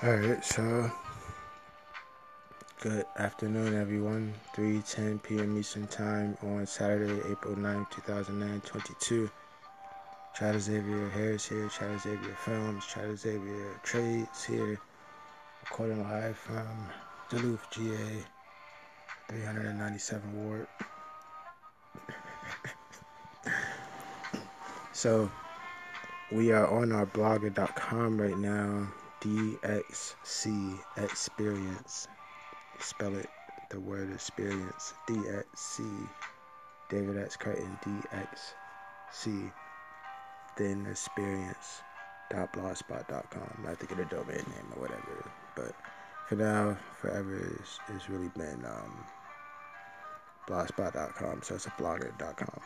Alright, so good afternoon, everyone. 3:10 p.m. Eastern Time on Saturday, April 9, 2022. Chad Xavier Harris here, Chad Xavier Films, Chad Xavier Trades here, recording live from Duluth, GA, 397 Ward. so, we are on our blogger.com right now DXC experience. Spell it the word experience. DXC. David X. Curtin DXC. Then experience. Dot blogspot.com. I have to get a domain name or whatever. But for now, forever is really been um, blogspot.com. So it's a blogger.com.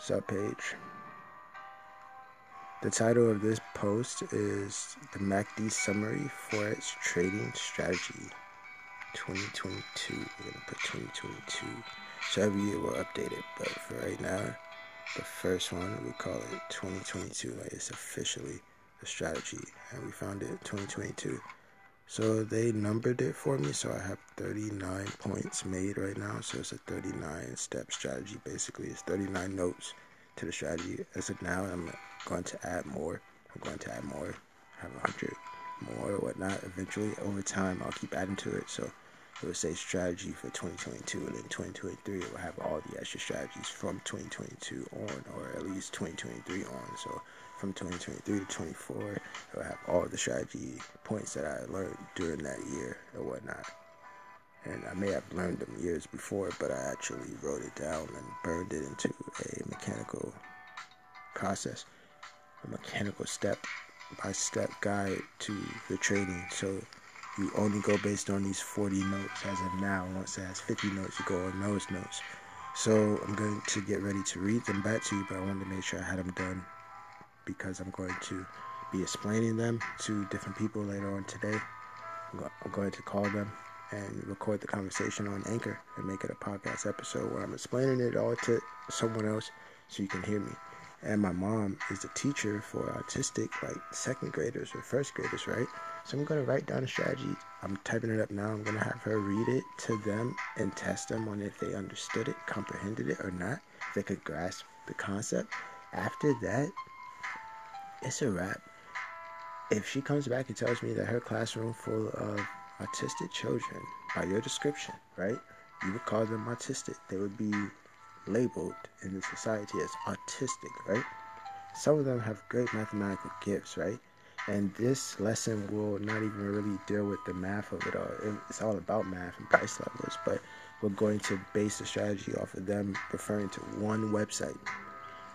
Subpage. The title of this post is the MACD Summary Forex Trading Strategy 2022. We're to put 2022. So every year we'll update it. But for right now, the first one, we call it 2022. Like it's officially a strategy. And we found it 2022. So they numbered it for me. So I have 39 points made right now. So it's a 39 step strategy. Basically, it's 39 notes to the strategy. As of now, I'm going to add more. I'm going to add more. Have a hundred more or whatnot. Eventually, over time, I'll keep adding to it. So it will say strategy for 2022, and then 2023 it will have all the extra strategies from 2022 on, or at least 2023 on. So from 2023 to 24, it will have all the strategy points that I learned during that year or whatnot. And I may have learned them years before, but I actually wrote it down and burned it into a mechanical process a mechanical step by step guide to the trading. So you only go based on these 40 notes as of now. Once it has 50 notes, you go on those notes. So I'm going to get ready to read them back to you, but I wanted to make sure I had them done because I'm going to be explaining them to different people later on today. I'm going to call them and record the conversation on Anchor and make it a podcast episode where I'm explaining it all to someone else so you can hear me and my mom is a teacher for autistic like second graders or first graders right? So i'm going to write down a strategy. I'm typing it up now. I'm going to have her read it to them and test them on if they understood it comprehended it or not. If they could grasp the concept. After that it's a wrap. If she comes back and tells me that her classroom full of autistic children by your description right you would call them autistic. They would be labeled in the society as autistic, right? Some of them have great mathematical gifts, right? And this lesson will not even really deal with the math of it all. It's all about math and price levels, but we're going to base the strategy off of them referring to one website.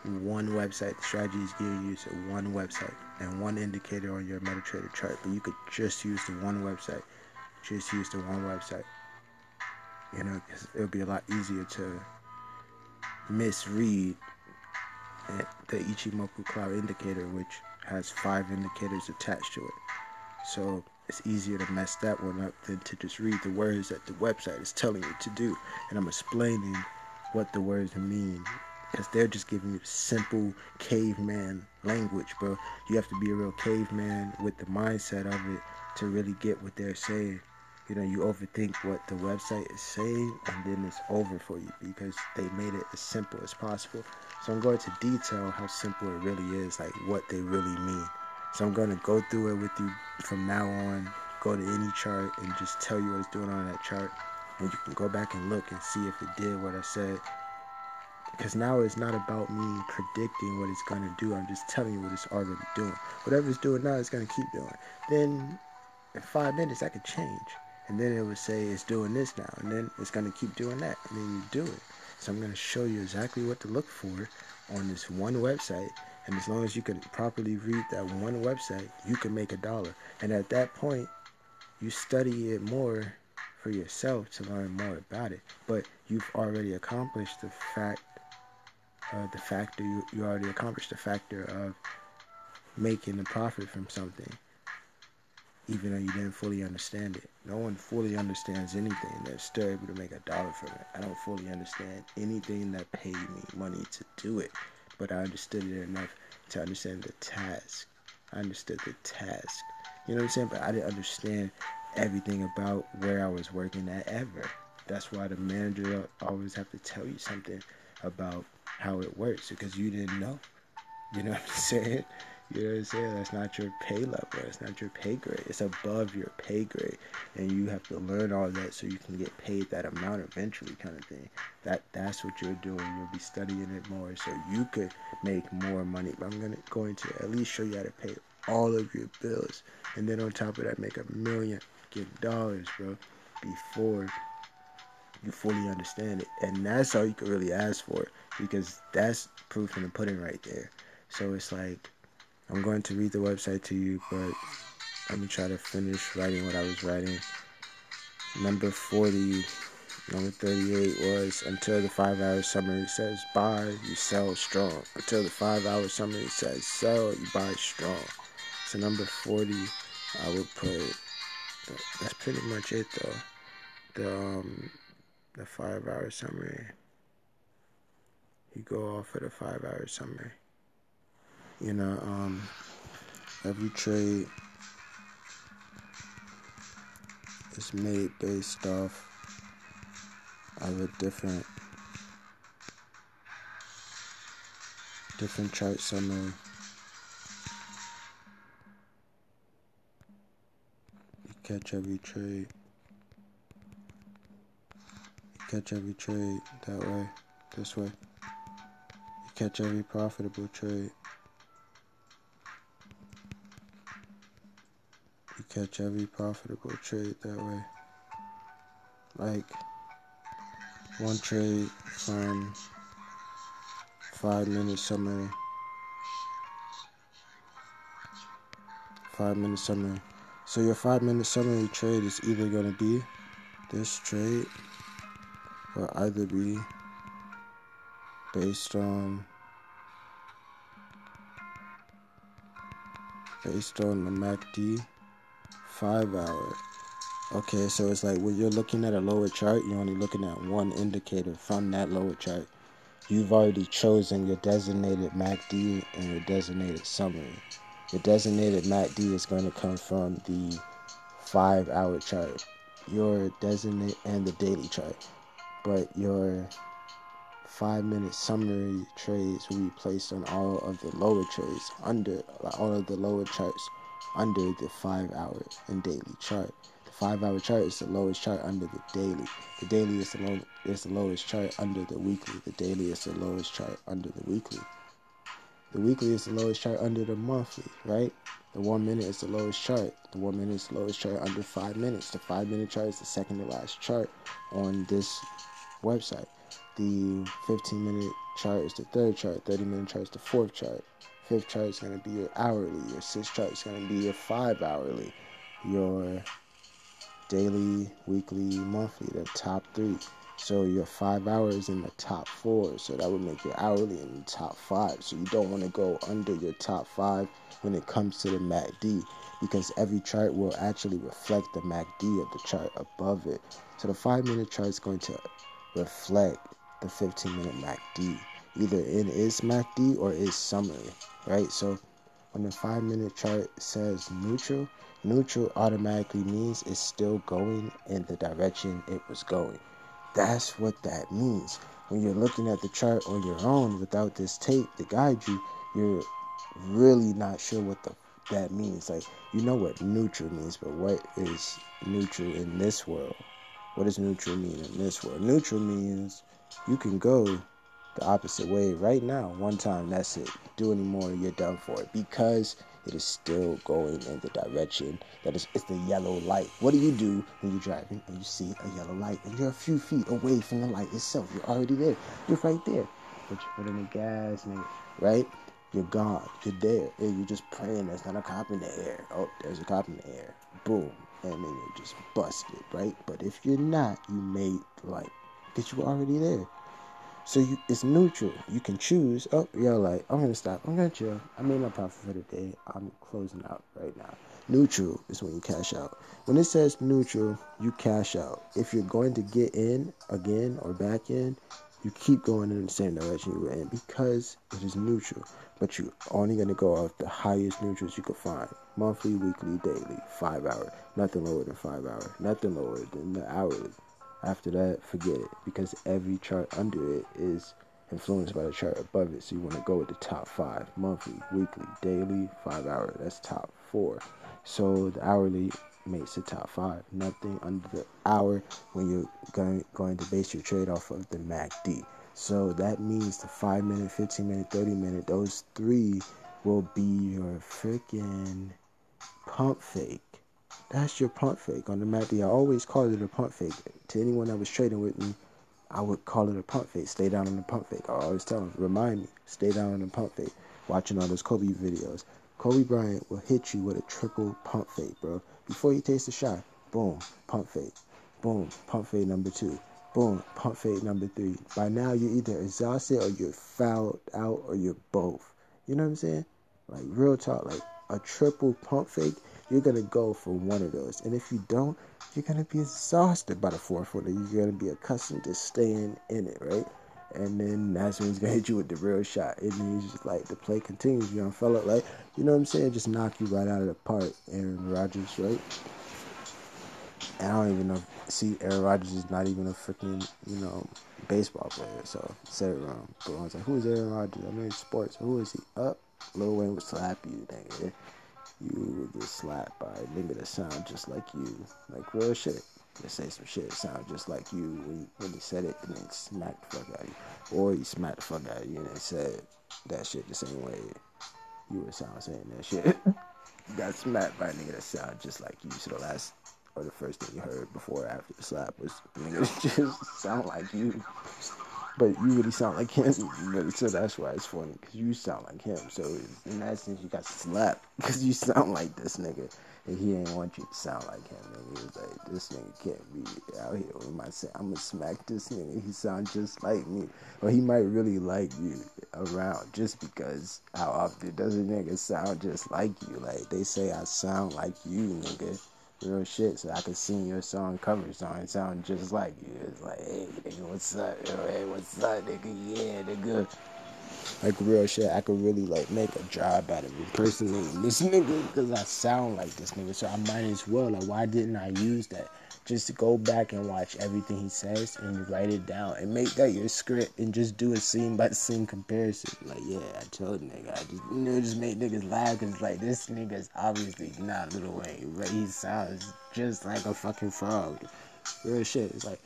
One website. The strategy is geared to one website and one indicator on your MetaTrader chart. But you could just use the one website. Just use the one website. You know, it'll be a lot easier to misread the Ichimoku cloud indicator, which has five indicators attached to it. So it's easier to mess that one up than to just read the words that the website is telling you to do. And I'm explaining what the words mean because they're just giving you simple caveman language, bro. You have to be a real caveman with the mindset of it to really get what they're saying you know you overthink what the website is saying and then it's over for you because they made it as simple as possible. So i'm going to detail how simple it really is like what they really mean. So i'm going to go through it with you from now on go to any chart and just tell you what it's doing on that chart. And you can go back and look and see if it did what i said. Because now it's not about me predicting what it's going to do i'm just telling you what it's already doing. Whatever it's doing now it's going to keep doing. Then in five minutes that could change and then it would say it's doing this now and then it's going to keep doing that and then you do it. So i'm going to show you exactly what to look for on this one website and as long as you can properly read that one website you can make a dollar. And at that point you study it more for yourself to learn more about it. But you've already accomplished the fact uh, the factor you, you already accomplished the factor of making a profit from something even though you didn't fully understand it. No one fully understands anything. They're still able to make a dollar from it. I don't fully understand anything that paid me money to do it, but I understood it enough to understand the task. I understood the task You know what I'm saying? But I didn't understand everything about where I was working at ever. That's why the manager always have to tell you something about how it works because you didn't know. You know what I'm saying? You know what I'm saying? That's not your pay level. That's not your pay grade. It's above your pay grade, and you have to learn all that so you can get paid that amount eventually, kind of thing. That that's what you're doing. You'll be studying it more so you could make more money. But I'm gonna going to at least show you how to pay all of your bills, and then on top of that, make a million dollars, bro, before you fully understand it. And that's all you can really ask for because that's proof in the pudding right there. So it's like I'm going to read the website to you, but let me try to finish writing what I was writing. Number 40, number 38 was until the five hour summary says buy, you sell strong. Until the five hour summary says sell, you buy strong. So number 40, I would put, that's pretty much it though. The, um, the five hour summary. You go off of the five hour summary you know, um, every trade is made based off of a different different chart summary. You catch every trade. You catch every trade that way, this way. You catch every profitable trade. Catch every profitable trade that way. Like one trade from five minute summary. Five minute summary. So your five minute summary trade is either gonna be this trade or either be based on based on the MACD five hour. Okay, so it's like when you're looking at a lower chart, you're only looking at one indicator from that lower chart. You've already chosen your designated MACD and your designated summary. Your designated MACD is going to come from the five hour chart, your designate and the daily chart. But your five minute summary trades will be placed on all of the lower trades under all of the lower charts under the five hour and daily chart. The five hour chart is the lowest chart under the daily. The daily is the, low, is the lowest chart under the weekly. The daily is the lowest chart under the weekly. The weekly is the lowest chart under the monthly, right? The one minute is the lowest chart. The one minute is the lowest chart under five minutes. The five minute chart is the second to last chart on this website. The 15 minute chart is the third chart. 30 minute chart is the fourth chart. Fifth chart is going to be your hourly. Your sixth chart is going to be your five hourly. Your daily, weekly, monthly, the top three. So your five hours in the top four. So that would make your hourly in the top five. So you don't want to go under your top five when it comes to the MACD because every chart will actually reflect the MACD of the chart above it. So the five minute chart is going to reflect the 15 minute MACD either in its MACD or its summary right? So when the five minute chart says neutral, neutral automatically means it's still going in the direction it was going. That's what that means. When you're looking at the chart on your own without this tape to guide you, you're really not sure what the that means. Like you know what neutral means, but what is neutral in this world? What does neutral mean in this world? Neutral means you can go the opposite way right now. One time, that's it. Do any more, you're done for it because it is still going in the direction that is it's the yellow light. What do you do when you're driving and you see a yellow light and you're a few feet away from the light itself? You're already there. You're right there. But you put in the gas, nigga, right? You're gone. You're there. And you're just praying there's not a cop in the air. Oh, there's a cop in the air. Boom. And then you're just busted, right? But if you're not, you made like because you were already there. So you, it's neutral. You can choose. Oh, you're like, I'm gonna stop. I'm gonna chill. I made my profit for the day. I'm closing out right now. Neutral is when you cash out. When it says neutral, you cash out. If you're going to get in again or back in, you keep going in the same direction you were in because it is neutral. But you're only to go off the highest neutrals you can find monthly, weekly, daily, five hour. Nothing lower than five hour. Nothing lower than the hourly. After that, forget it because every chart under it is influenced by the chart above it. So you want to go with the top five monthly, weekly, daily, five hour. That's top four. So the hourly makes the top five. Nothing under the hour when you're going, going to base your trade off of the MACD. So that means the 5 minute, 15 minute, 30 minute, those three will be your freaking pump fake. That's your pump fake on the MACD. I always call it a pump fake. To anyone that was trading with me, I would call it a pump fake. Stay down on the pump fake. I always tell them, remind me, stay down on the pump fake. Watching all those Kobe videos. Kobe Bryant will hit you with a triple pump fake, bro. Before you takes the shot, boom, pump fake. Boom, pump fake number two. Boom, pump fake number three. By now, you're either exhausted or you're fouled out or you're both. You know what I'm saying? Like, real talk, like a triple pump fake, you're going to go for one of those. And if you don't, you're going to be exhausted by the fourth one. You're going to be accustomed to staying in it, right? and then that's when he's gonna hit you with the real shot. And he's just like the play continues, young fella. Like, you know what I'm saying? Just knock you right out of the park, Aaron Rodgers, right? And I don't even know. See, Aaron Rodgers is not even a freaking, you know, baseball player. So said it wrong. But I was like, who is Aaron Rodgers? I mean, sports. Who is he? Up. Lil Wayne would slap you, nigga. You would get slapped by a nigga that sound just like you, like real shit to say some shit sound just like you when, when he said it and then smacked the fuck out of you. Or he smacked the fuck out of you and said that shit the same way you would sound saying that shit. got smacked by a nigga that sound just like you. So the last or the first thing you heard before or after the slap was nigga just sound like you. But you really sound like him. So that's why it's funny because you sound like him. So in that sense, you got slapped because you sound like this nigga and he didn't want you to sound like him. And he was like, this nigga can't be out here with my son. I'm gonna smack this nigga. He sounds just like me. Or he might really like you around just because how often does a nigga sound just like you? Like they say I sound like you, nigga. Real shit, so I could sing your song cover song and sound just like you. It's like, hey, nigga, what's up? Yo, Hey, what's up, nigga? Yeah, nigga like real shit, I could really like make a job out of impersonating this nigga because I sound like this nigga. So I might as well. Like, why didn't I use that? Just go back and watch everything he says and write it down and make that your script and just do a scene by scene comparison. Like, yeah, I told nigga, I just you know just make niggas laugh because like this nigga's obviously not Lil Wayne, but he sounds just like a fucking frog. Real shit. It's like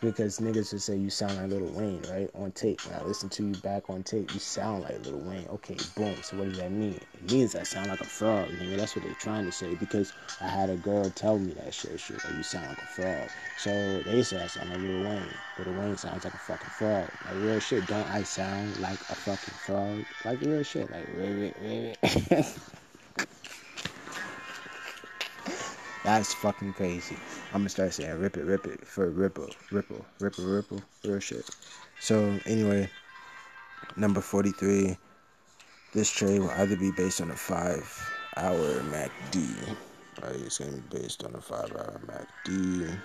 because niggas would say you sound like Lil Wayne, right? On tape. When I listen to you back on tape, you sound like Lil Wayne. Okay, boom. So what does that mean? It means I sound like a frog, nigga. That's what they're trying to say because I had a girl tell me that shit, shit. Like you sound like a frog. So they say I sound like Lil Wayne. But Lil Wayne sounds like a fucking frog. Like real shit. Don't I sound like a fucking frog? Like real shit. Like wait. That's fucking crazy. I'm gonna start saying rip it, rip it for ripple, ripple, ripple, ripple, real shit. So anyway, number 43. This trade will either be based on a five hour MACD. Right, it's gonna be based on a five hour MACD.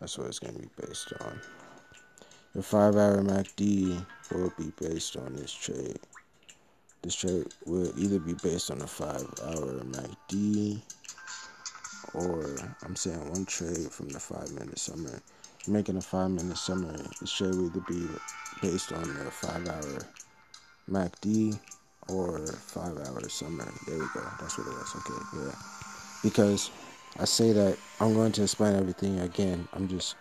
That's what it's gonna be based on. The five hour MACD will be based on this trade. This trade will either be based on a five hour MACD or I'm saying one trade from the five minute summary. Making a five minute summary, the trade will either be based on the five hour MACD or five hour summary. There we go. That's what it is. Okay, yeah. Because I say that I'm going to explain everything again. I'm just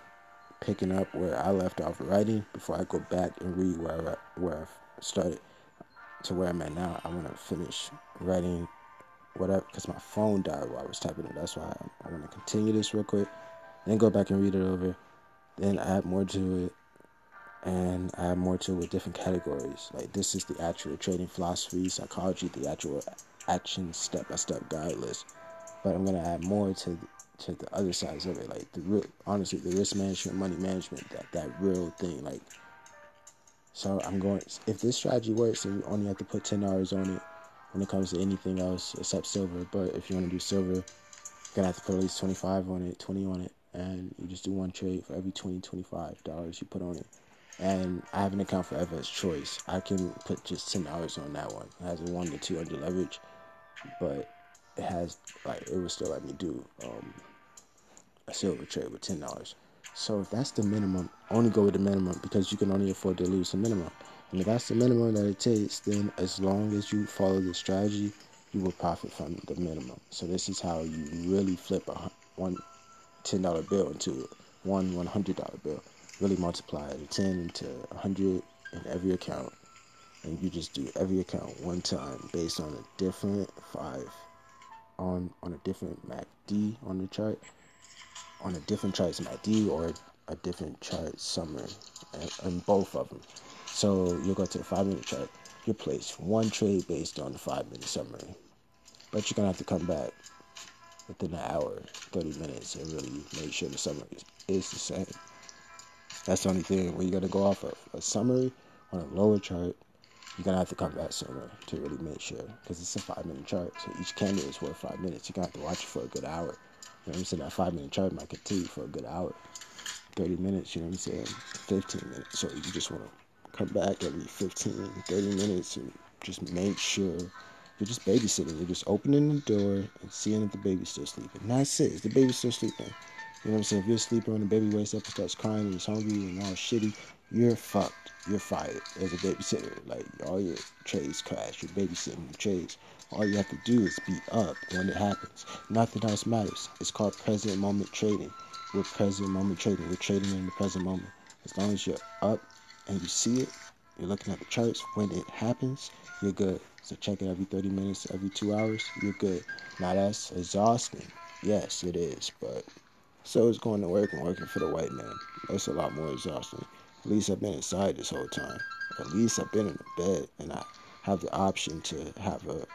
picking up where I left off writing before I go back and read where I, where I started to where I'm at now. I want to finish writing whatever, because my phone died while I was typing it. That's why I, I want to continue this real quick, then go back and read it over, then add more to it, and add more to it with different categories. Like this is the actual trading philosophy, psychology, the actual action step by step guide list. But I'm gonna add more to to the other sides of it, like the real, honestly, the risk management, money management, that that real thing, like. So I'm going. If this strategy works, and you only have to put ten dollars on it, when it comes to anything else except silver. But if you want to do silver, you're gonna have to put at least 25 on it, 20 on it, and you just do one trade for every 20, 25 dollars you put on it. and I have an account for FXChoice. I can put just ten dollars on that one. It has a one to two under leverage, but it has like it would still let me do um, a silver trade with ten dollars. So if that's the minimum, only go with the minimum because you can only afford to lose the minimum. And if that's the minimum that it takes, then as long as you follow the strategy, you will profit from the minimum. So this is how you really flip a one ten dollar bill into one one hundred dollar bill. Really multiply the ten into a hundred in every account, and you just do every account one time based on a different five on on a different MACD on the chart on a different chart MACD or a different chart summary and, both of them. So you'll go to the five minute chart. You place one trade based on the five minute summary, but you're gonna have to come back within an hour, 30 minutes, and really make sure the summary is the same. That's the only thing where you're gonna go off of a summary on a lower chart. You're gonna have to come back sooner to really make sure because it's a five minute chart. So each candle is worth five minutes. You're gonna have to watch it for a good hour you know what I'm saying? That five minute chart might continue for a good hour, 30 minutes, you know what I'm saying? 15 minutes. So you just want to come back every 15, 30 minutes and just make sure you're just babysitting. You're just opening the door and seeing if the baby's still sleeping. And that's it. Is the baby still sleeping? You know what I'm saying? If you're sleeping and the baby wakes up and starts crying and he's hungry and all shitty, you're fucked. You're fired as a babysitter. Like all your trades crash. You're babysitting your trades. All you have to do is be up when it happens. Nothing else matters. It's called present moment trading. We're present moment trading. We're trading in the present moment. As long as you're up and you see it, you're looking at the charts. When it happens, you're good. So check it every 30 minutes, every two hours, you're good. Now that's exhausting. Yes, it is. But so is going to work and working for the white man. That's a lot more exhausting. At least I've been inside this whole time. At least I've been in the bed and I have the option to have a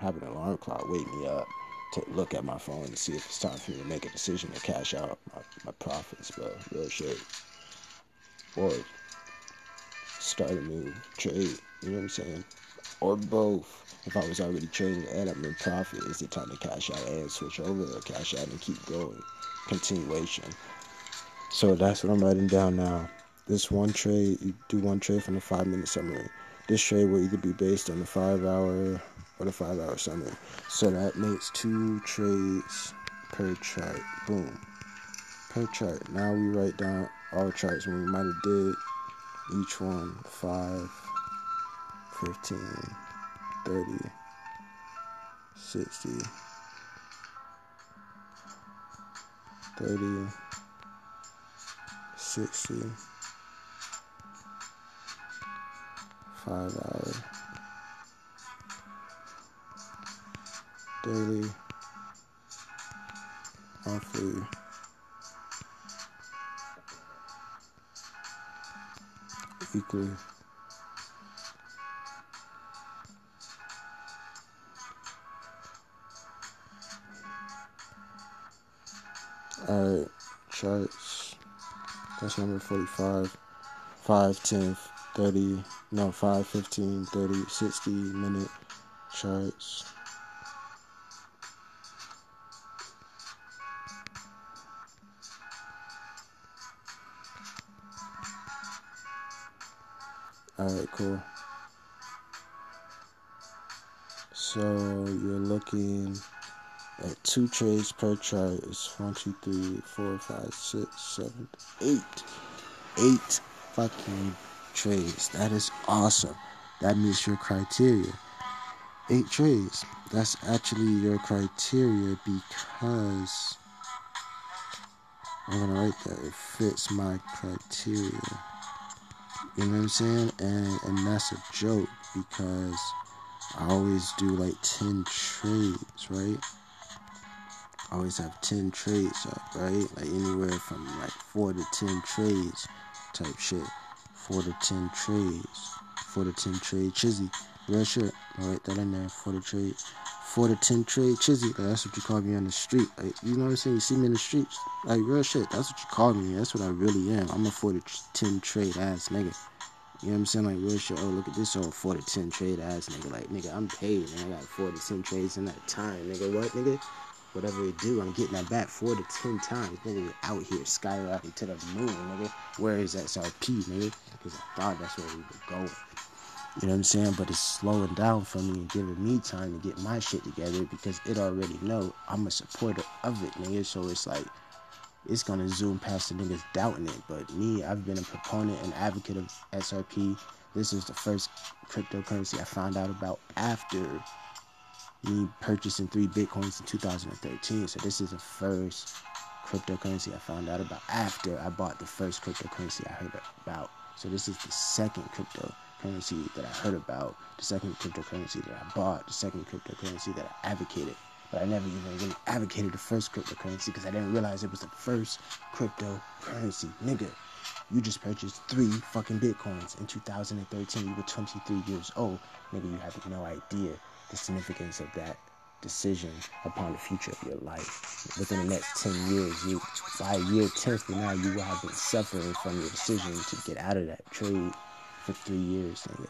have an alarm clock wake me up to look at my phone and see if it's time for me to make a decision to cash out my, my profits, bro. Real shit. Or start a new trade. You know what I'm saying? Or both. If I was already trading and I'm in profit, is it time to cash out and switch over or cash out and keep going? Continuation. So that's what I'm writing down now. This one trade, you do one trade from the five minute summary. This trade will either be based on the five hour or the five hour summary. So that makes two trades per chart. Boom. Per chart. Now we write down all charts when we might have did each one 5, 15, 30, 60, 30, 60, 5 hour. daily, monthly, weekly. Alright, charts. That's number 45. 5, 10, 30, no, 5, 15, 30, 60 minute charts. Alright, cool. So you're looking at two trades per chart. It's one, two, three, four, five, six, seven, eight. Eight fucking trades. That is awesome. That meets your criteria. Eight trades. That's actually your criteria because I'm gonna write that it fits my criteria. You know what I'm saying? And and that's a joke because I always do like 10 trades, right? I always have 10 trades up, right? Like anywhere from like 4 to 10 trades type shit. 4 to 10 trades. 4 to 10 trade chizzy. Real shit. Write that in there. 4 to trade. 4 to 10 trade chizzy. Like, that's what you call me on the street. Like, you know what I'm saying? You see me in the streets. Like, real shit. That's what you call me. That's what I really am. I'm a 4 to 10 trade ass nigga. You know what I'm saying? Like, real shit. Oh, look at this old 4 to 10 trade ass nigga. Like, nigga, I'm paid, man. I got 4 to 10 trades in that time, nigga. What, nigga? whatever it do, I'm getting that back four to ten times. Nigga, out here skyrocketing to the moon, nigga. Where is that XRP, nigga? Because I thought that's where we were going. You know what I'm saying? But it's slowing down for me and giving me time to get my shit together because it already know I'm a supporter of it, nigga. So it's like it's gonna zoom past the niggas doubting it. But me, I've been a proponent and advocate of XRP. This is the first cryptocurrency I found out about after me purchasing three bitcoins in 2013. So this is the first cryptocurrency I found out about after I bought the first cryptocurrency I heard about. So this is the second cryptocurrency that I heard about, the second cryptocurrency that I bought, the second cryptocurrency that I advocated. But I never even really advocated the first cryptocurrency because I didn't realize it was the first cryptocurrency. Nigga, you just purchased three fucking bitcoins in 2013. You were 23 years old. Nigga, you have no idea the significance of that decision upon the future of your life. Within the next 10 years, you by year 10 from now, you will have been suffering from your decision to get out of that trade for three years, nigga.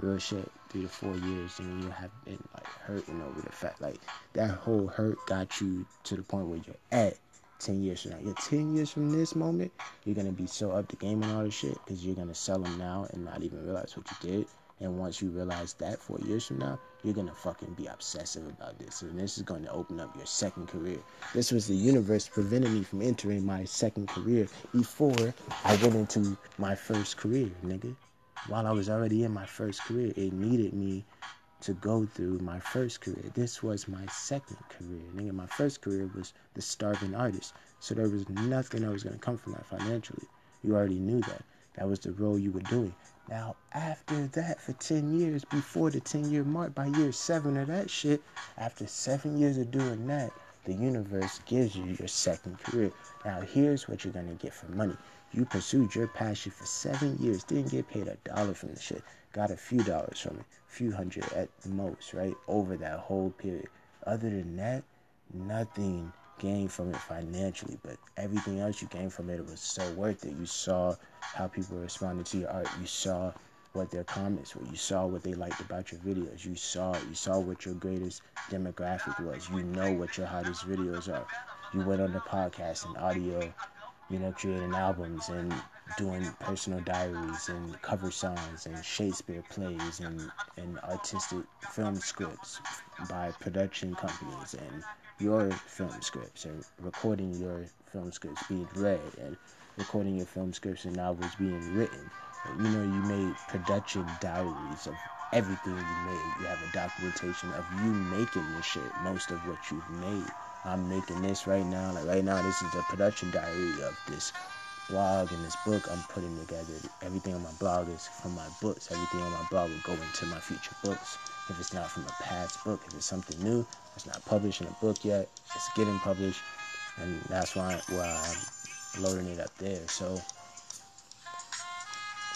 Real shit, three to four years, and you have been like hurting over the fact like that whole hurt got you to the point where you're at 10 years from now. You're 10 years from this moment, you're gonna be so up the game and all this shit because you're gonna sell them now and not even realize what you did. And once you realize that four years from now, you're gonna fucking be obsessive about this. And this is gonna open up your second career. This was the universe preventing me from entering my second career before I went into my first career, nigga. While I was already in my first career, it needed me to go through my first career. This was my second career. Nigga, my first career was the starving artist. So there was nothing that was gonna come from that financially. You already knew that. That was the role you were doing. Now, after that, for 10 years, before the 10 year mark, by year seven of that shit, after seven years of doing that, the universe gives you your second career. Now, here's what you're gonna get for money. You pursued your passion for seven years, didn't get paid a dollar from the shit, got a few dollars from it, a few hundred at the most, right? Over that whole period. Other than that, nothing gained from it financially, but everything else you gained from it was so worth it. You saw how people responded to your art. You saw what their comments were. You saw what they liked about your videos. You saw you saw what your greatest demographic was. You know what your hottest videos are. You went on the podcast and audio, you know, creating albums and doing personal diaries and cover songs and Shakespeare plays and, and artistic film scripts by production companies and your film scripts and recording your film scripts being read and recording your film scripts and novels being written. You know, you made production diaries of everything you made. You have a documentation of you making this shit, most of what you've made. I'm making this right now. Like right now, this is a production diary of this blog and this book I'm putting together. Everything on my blog is from my books. Everything on my blog will go into my future books. If it's not from a past book, if it's something new, it's not published in a book yet. It's getting published, and that's why, why I'm loading it up there. So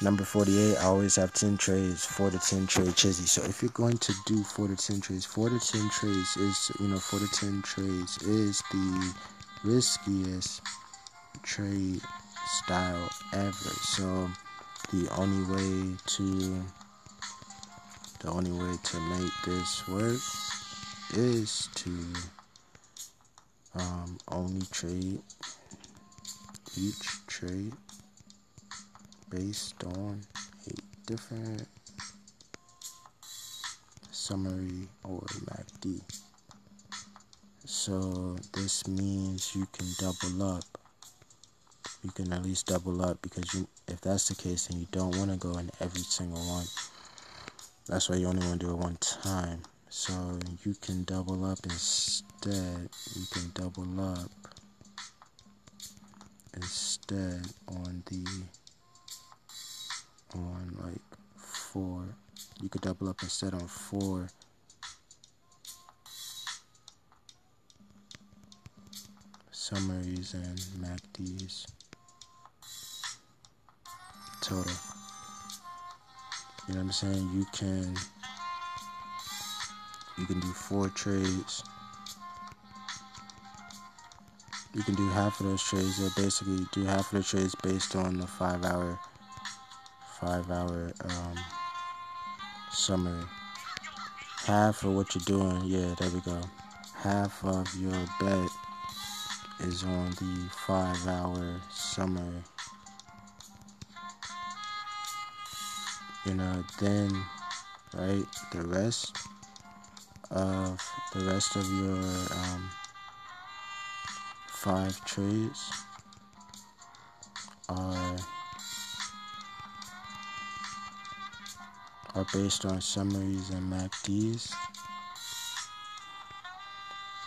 number 48, I always have 10 trades, 4 to 10 trade chizzy. So if you're going to do 4 to 10 trades, 4 to 10 trades is, you know, 4 to 10 trades is the riskiest trade style ever. So the only way to the only way to make this work is to um, only trade each trade based on a different summary or MACD. So this means you can double up. You can at least double up because you, if that's the case, then you don't want to go in every single one. That's why you only want to do it one time. So you can double up instead. You can double up instead on the on like four. You could double up instead on four. Summaries and MACDs total. You know what I'm saying? You can you can do four trades. You can do half of those trades or basically do half of the trades based on the five hour five hour um, summary. Half of what you're doing, yeah, there we go. half of your bet is on the five hour summary. You know, then, right, the rest of the rest of your um, five trades are are based on summaries and MACDs.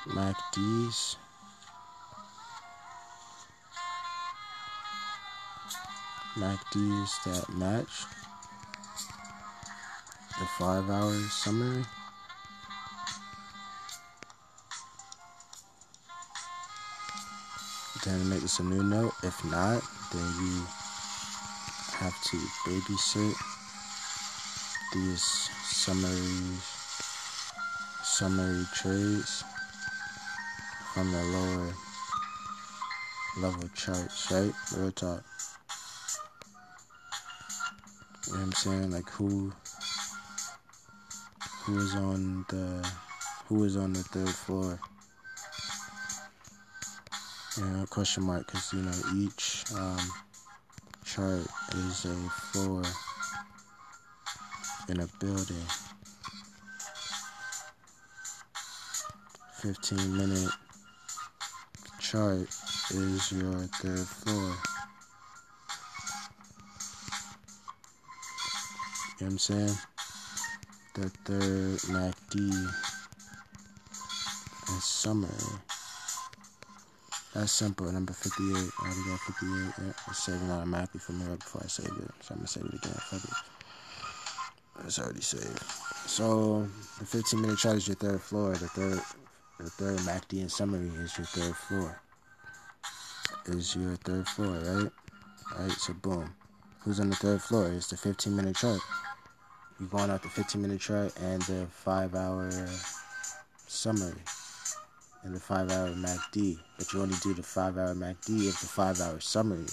MACDs MACDs that match the five hour summary. Then make this a new note. If not, then you have to babysit these summaries, summary trades from the lower level charts, right? Real talk. You know what I'm saying? Like who who is on the who is on the third floor? You know, question mark because you know each um, chart is a floor in a building. 15 minute chart is your third floor. You know what I'm saying? The third MACD is summer. That's simple. Number 58. I already got 58. Yeah, it's saving automatically for me before I save it. So I'm going to save it again. Fuck it. It's already saved. So the 15 minute chart is your third floor. The third the third MACD in summary is your third floor. Is your third floor, right? Alright, so boom. Who's on the third floor? It's the 15 minute chart. You're going out the 15 minute chart and the 5 hour summary and the 5 hour MACD. But you only do the 5 hour MACD if the 5 hour summary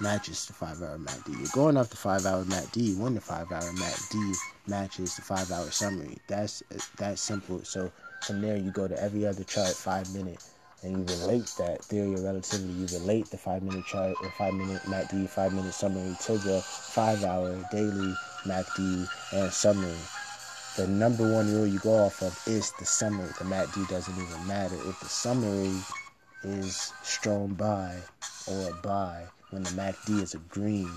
matches the 5 hour MACD. You're going off the 5 hour MACD when the 5 hour MACD matches the 5 hour summary. That's that simple. So from there, you go to every other chart, 5 minute and you relate that theory of relativity. You relate the five minute chart or five minute MACD, five minute summary to the five hour daily MACD and summary. The number one rule you go off of is the summary. The MACD doesn't even matter. If the summary is strong buy or buy when the MACD is a green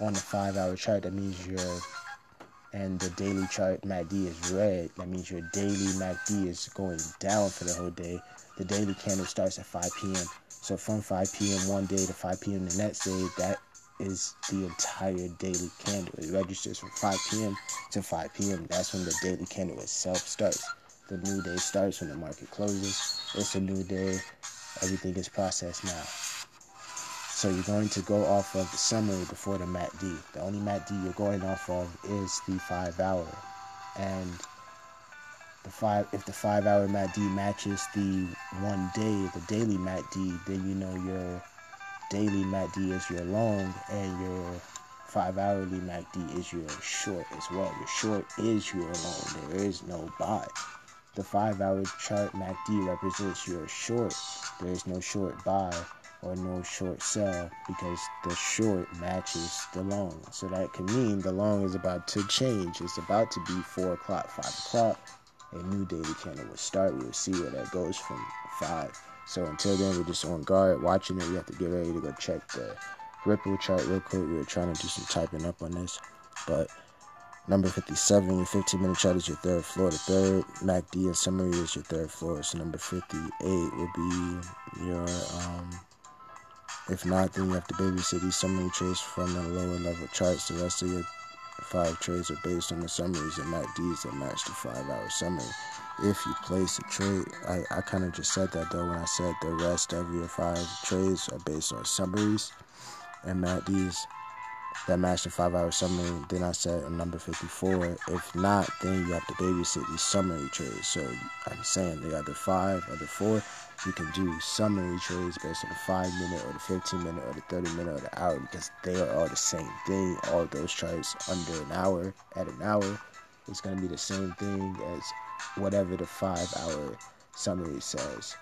on the five hour chart, that means you're and the daily chart MACD is red, that means your daily MACD is going down for the whole day. The daily candle starts at 5 p.m. So from 5 p.m. one day to 5 p.m. the next day, that is the entire daily candle. It registers from 5 p.m. to 5 p.m. That's when the daily candle itself starts. The new day starts when the market closes. It's a new day. Everything is processed now. So you're going to go off of the summary before the MACD. The only MACD you're going off of is the five hour. And the five if the five hour MACD matches the one day, the daily MACD, then you know your daily MACD is your long and your five hourly MACD is your short as well. Your short is your long. There is no buy. The five hour chart MACD represents your short. There is no short buy or no short sell because the short matches the long. So that can mean the long is about to change. It's about to be 4 o'clock, 5 o'clock. A new daily candle will start. We'll see where that goes from 5. So until then, we're just on guard watching it. We have to get ready to go check the Ripple chart real quick. We were trying to do some typing up on this. But number 57, your 15 minute chart is your third floor. The third MACD in summary is your third floor. So number 58 will be your um, if not, then you have to babysit these summary trades from the lower level charts. The rest of your five trades are based on the summaries and MACDs that match the five hour summary. If you place a trade, I, I kind of just said that though when I said the rest of your five trades are based on summaries and MACDs that match the five hour summary. Then I said in number 54, if not, then you have to babysit these summary trades. So I'm saying the other five, other four, you can do summary trades based on the five minute or the 15 minute or the 30 minute or the hour because they are all the same thing. All those charts under an hour at an hour it's going to be the same thing as whatever the five hour summary says.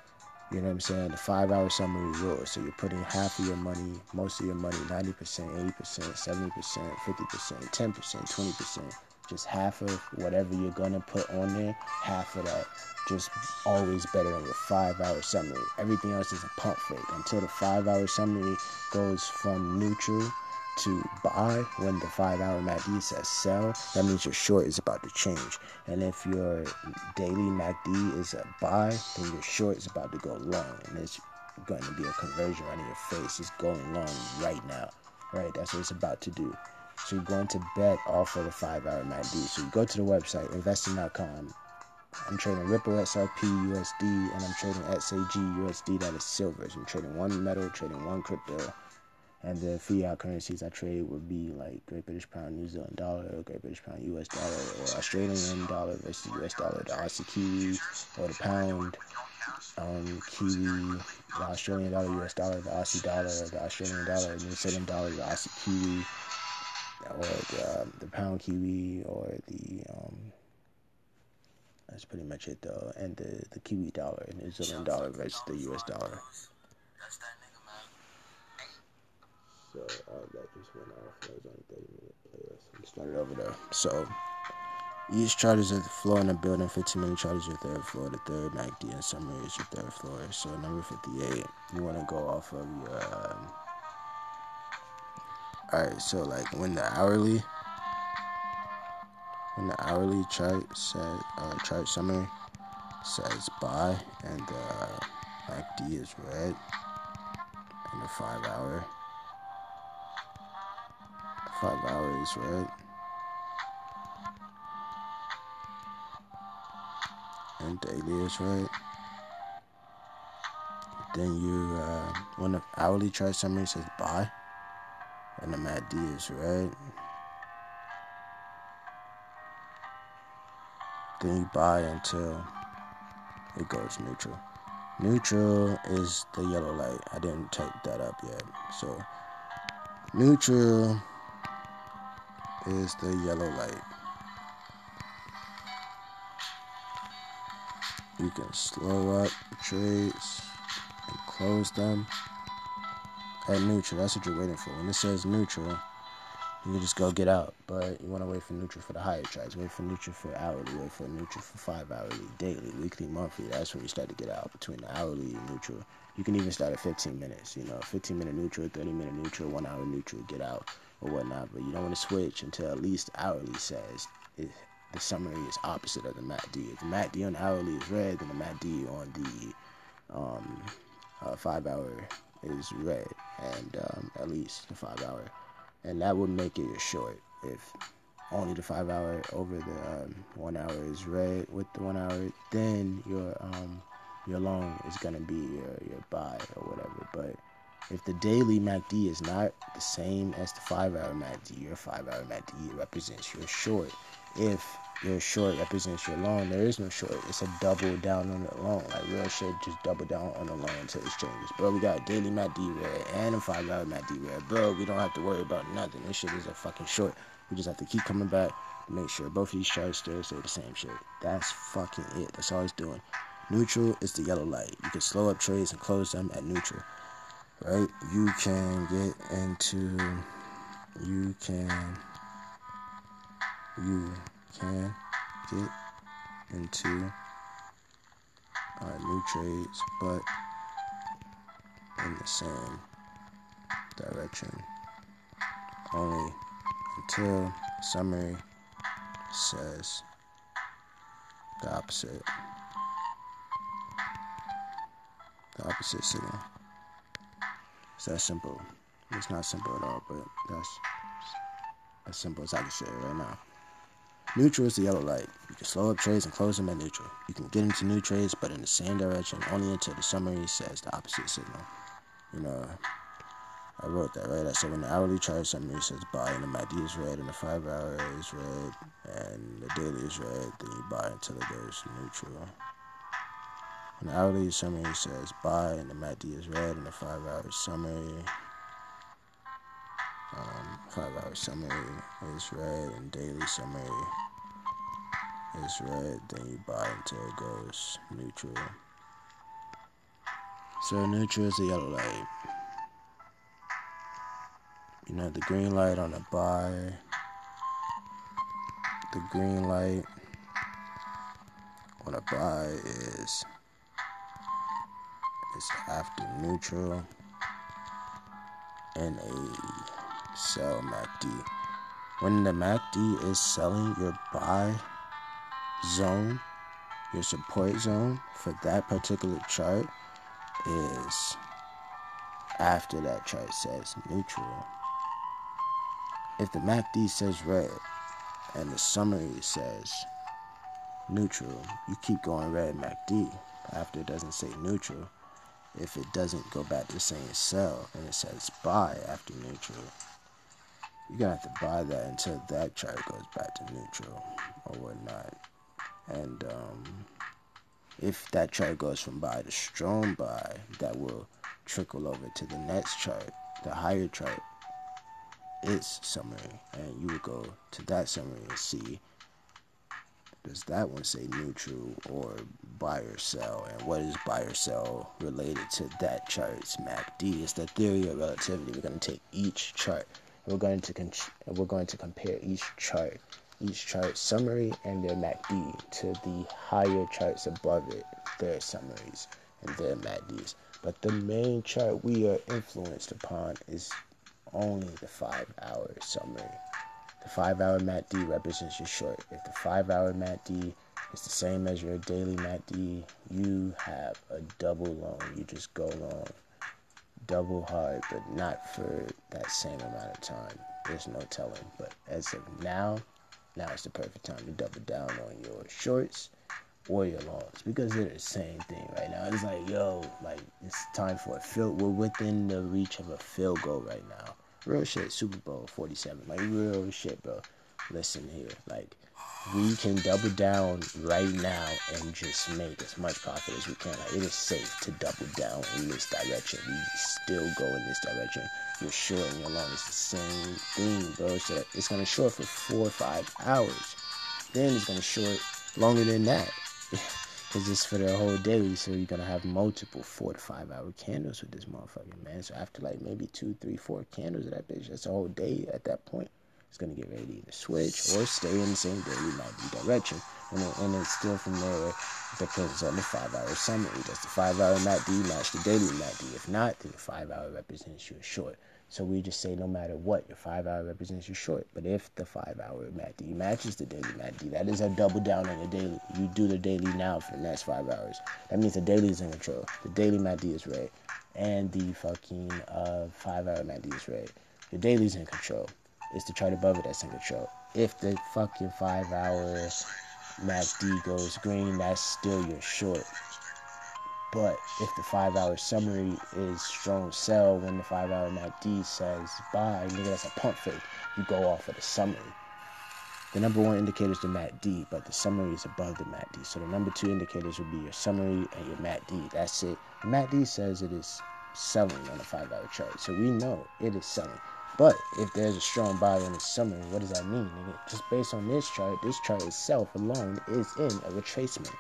You know what I'm saying? The five hour summary rule. So you're putting half of your money, most of your money, 90%, 80%, 70%, 50%, 10%, 20%, just half of whatever you're gonna put on there, half of that. Just always better than your five hour summary. Everything else is a pump fake until the five hour summary goes from neutral to buy when the five hour MACD says sell, that means your short is about to change. And if your daily MACD is a buy, then your short is about to go long. And it's going to be a conversion right in your face. It's going long right now. Right? That's what it's about to do. So you're going to bet off of the five hour MACD. So you go to the website, investing.com. I'm trading Ripple XRP USD and I'm trading XAG USD that is silver. So I'm trading one metal, trading one crypto and the fiat currencies I trade would be like Great British Pound, New Zealand Dollar, Great British Pound, US Dollar, or Australian Dollar versus US Dollar, the Aussie Kiwi, or the Pound, um, Kiwi, the Australian Dollar, US Dollar, the Aussie Dollar, the Australian Dollar, New Zealand Dollar, the Aussie Kiwi, or the, um, the Pound Kiwi, or the um, that's pretty much it though, and the the Kiwi Dollar, and New Zealand Dollar versus the US Dollar. So uh, that just went off. That was only 30 minute playlist. I'm started over there. So each chart is at the floor in the building. 15 minute chart is your third floor. The third MACD in summary is your third floor. So number 58, you want to go off of your. Um, Alright, so like when the hourly. When the hourly chart says uh, chart summary says buy and the uh, MACD is red and the five hour five hours, right? And daily is right. Then you, uh, when the hourly chart summary says buy, and the MACD is right. Then you buy until it goes neutral. Neutral is the yellow light. I didn't take that up yet. So neutral is the yellow light. You can slow up trades and close them at neutral. That's what you're waiting for. When it says neutral, you can just go get out. But you want to wait for neutral for the higher trades. Wait for neutral for hourly. Wait for neutral for five hourly, daily, weekly, monthly. That's when you start to get out between the hourly and neutral. You can even start at 15 minutes. You know, 15 minute neutral, 30 minute neutral, one hour neutral. Get out or whatnot, but you don't want to switch until at least hourly says it, the summary is opposite of the MACD. If the MACD on the hourly is red, then the MACD on the um, uh, five hour is red, and um, at least the five hour, and that would make it short if only the five hour over the um, one hour is red with the one hour, then your um, your long is gonna be your your buy or whatever, but if the daily MACD is not the same as the 5 hour MACD, your 5 hour MACD represents your short. If your short represents your long, there is no short. It's a double down on the long. Like real shit, just double down on the long until it changes. Bro, we got daily D red and a 5 hour D red. Bro, we don't have to worry about nothing. This shit is a fucking short. We just have to keep coming back to make sure both of these charts still say the same shit. That's fucking it. That's all it's doing. Neutral is the yellow light. You can slow up trades and close them at neutral right? You can get into, you can, you can get into uh, new trades, but in the same direction. Only until summary says the opposite. The opposite signal. It's that simple. It's not simple at all, but that's as simple as I can say right now. Neutral is the yellow light. You can slow up trades and close them at neutral. You can get into new trades, but in the same direction, only until the summary says the opposite signal. You know, I wrote that right. I said when the hourly chart summary says buy and the MACD is red and the five hour is red and the daily is red, then you buy until it goes neutral. the hourly summary says buy, and the MACD is red, and the five hour summary. Um, five hour summary is red, and daily summary is red, then you buy until it goes neutral. So neutral is the yellow light. You know the green light on the buy. The green light on a buy is is after neutral and a sell MACD. When the MACD is selling your buy zone, your support zone for that particular chart is after that chart says neutral. If the MACD says red and the summary says neutral, you keep going red MACD after it doesn't say neutral. If it doesn't go back to saying sell and it says buy after neutral, you're gonna have to buy that until that chart goes back to neutral or whatnot. And um, if that chart goes from buy to strong buy, that will trickle over to the next chart, the higher chart, its summary, and you would go to that summary and see does that one say neutral or buy or sell, and what is buy or sell related to that chart's MACD? It's the theory of relativity. We're going to take each chart. We're going to con- we're going to compare each chart each chart summary and their MACD to the higher charts above it, their summaries and their MACDs. But the main chart we are influenced upon is only the five hour summary. The five hour MACD represents your short. If the five hour MACD is the same as your daily MACD, you have a double long. You just go long double hard, but not for that same amount of time. There's no telling. But as of now, now is the perfect time to double down on your shorts or your longs because they're the same thing right now. It's like, yo, like it's time for a field. We're within the reach of a field goal right now. Real shit, Super Bowl 47. Like real shit, bro. Listen here, like we can double down right now and just make as much profit as we can. Like it is safe to double down in this direction. We still go in this direction. You're short and you're long. It's the same thing, bro. So it's gonna short for four or five hours. Then it's gonna short longer than that. Because it's for the whole day, so you're gonna have multiple four to five hour candles with this motherfucker, man. So after like maybe two, three, four candles of that bitch, that's a whole day at that point it's going to get ready to either switch or stay in the same daily MACD direction. And, it, and it's still from there depends on the five hour summary. Does the five hour MACD match the daily MACD? If not, then the five hour represents your short. So we just say no matter what, your five hour represents your short. But if the five hour MACD matches the daily MACD, that is a double down on the daily. You do the daily now for the next five hours. That means the daily is in control. The daily MACD is red. And the fucking uh, five hour MACD is red. Your daily's in control. It's the chart above it that's in control. If the fucking five hour MACD goes green, that's still your short. But if the five hour summary is strong sell when the five hour MACD says buy, nigga, that's a pump fake. You go off of the summary. The number one indicator is the MACD, but the summary is above the MACD. So the number two indicators would be your summary and your MACD. That's it. The MACD says it is selling on a five hour chart. So we know it is selling. But if there's a strong buy in the summer, what does that mean, nigga? Just based on this chart, this chart itself alone is in a retracement.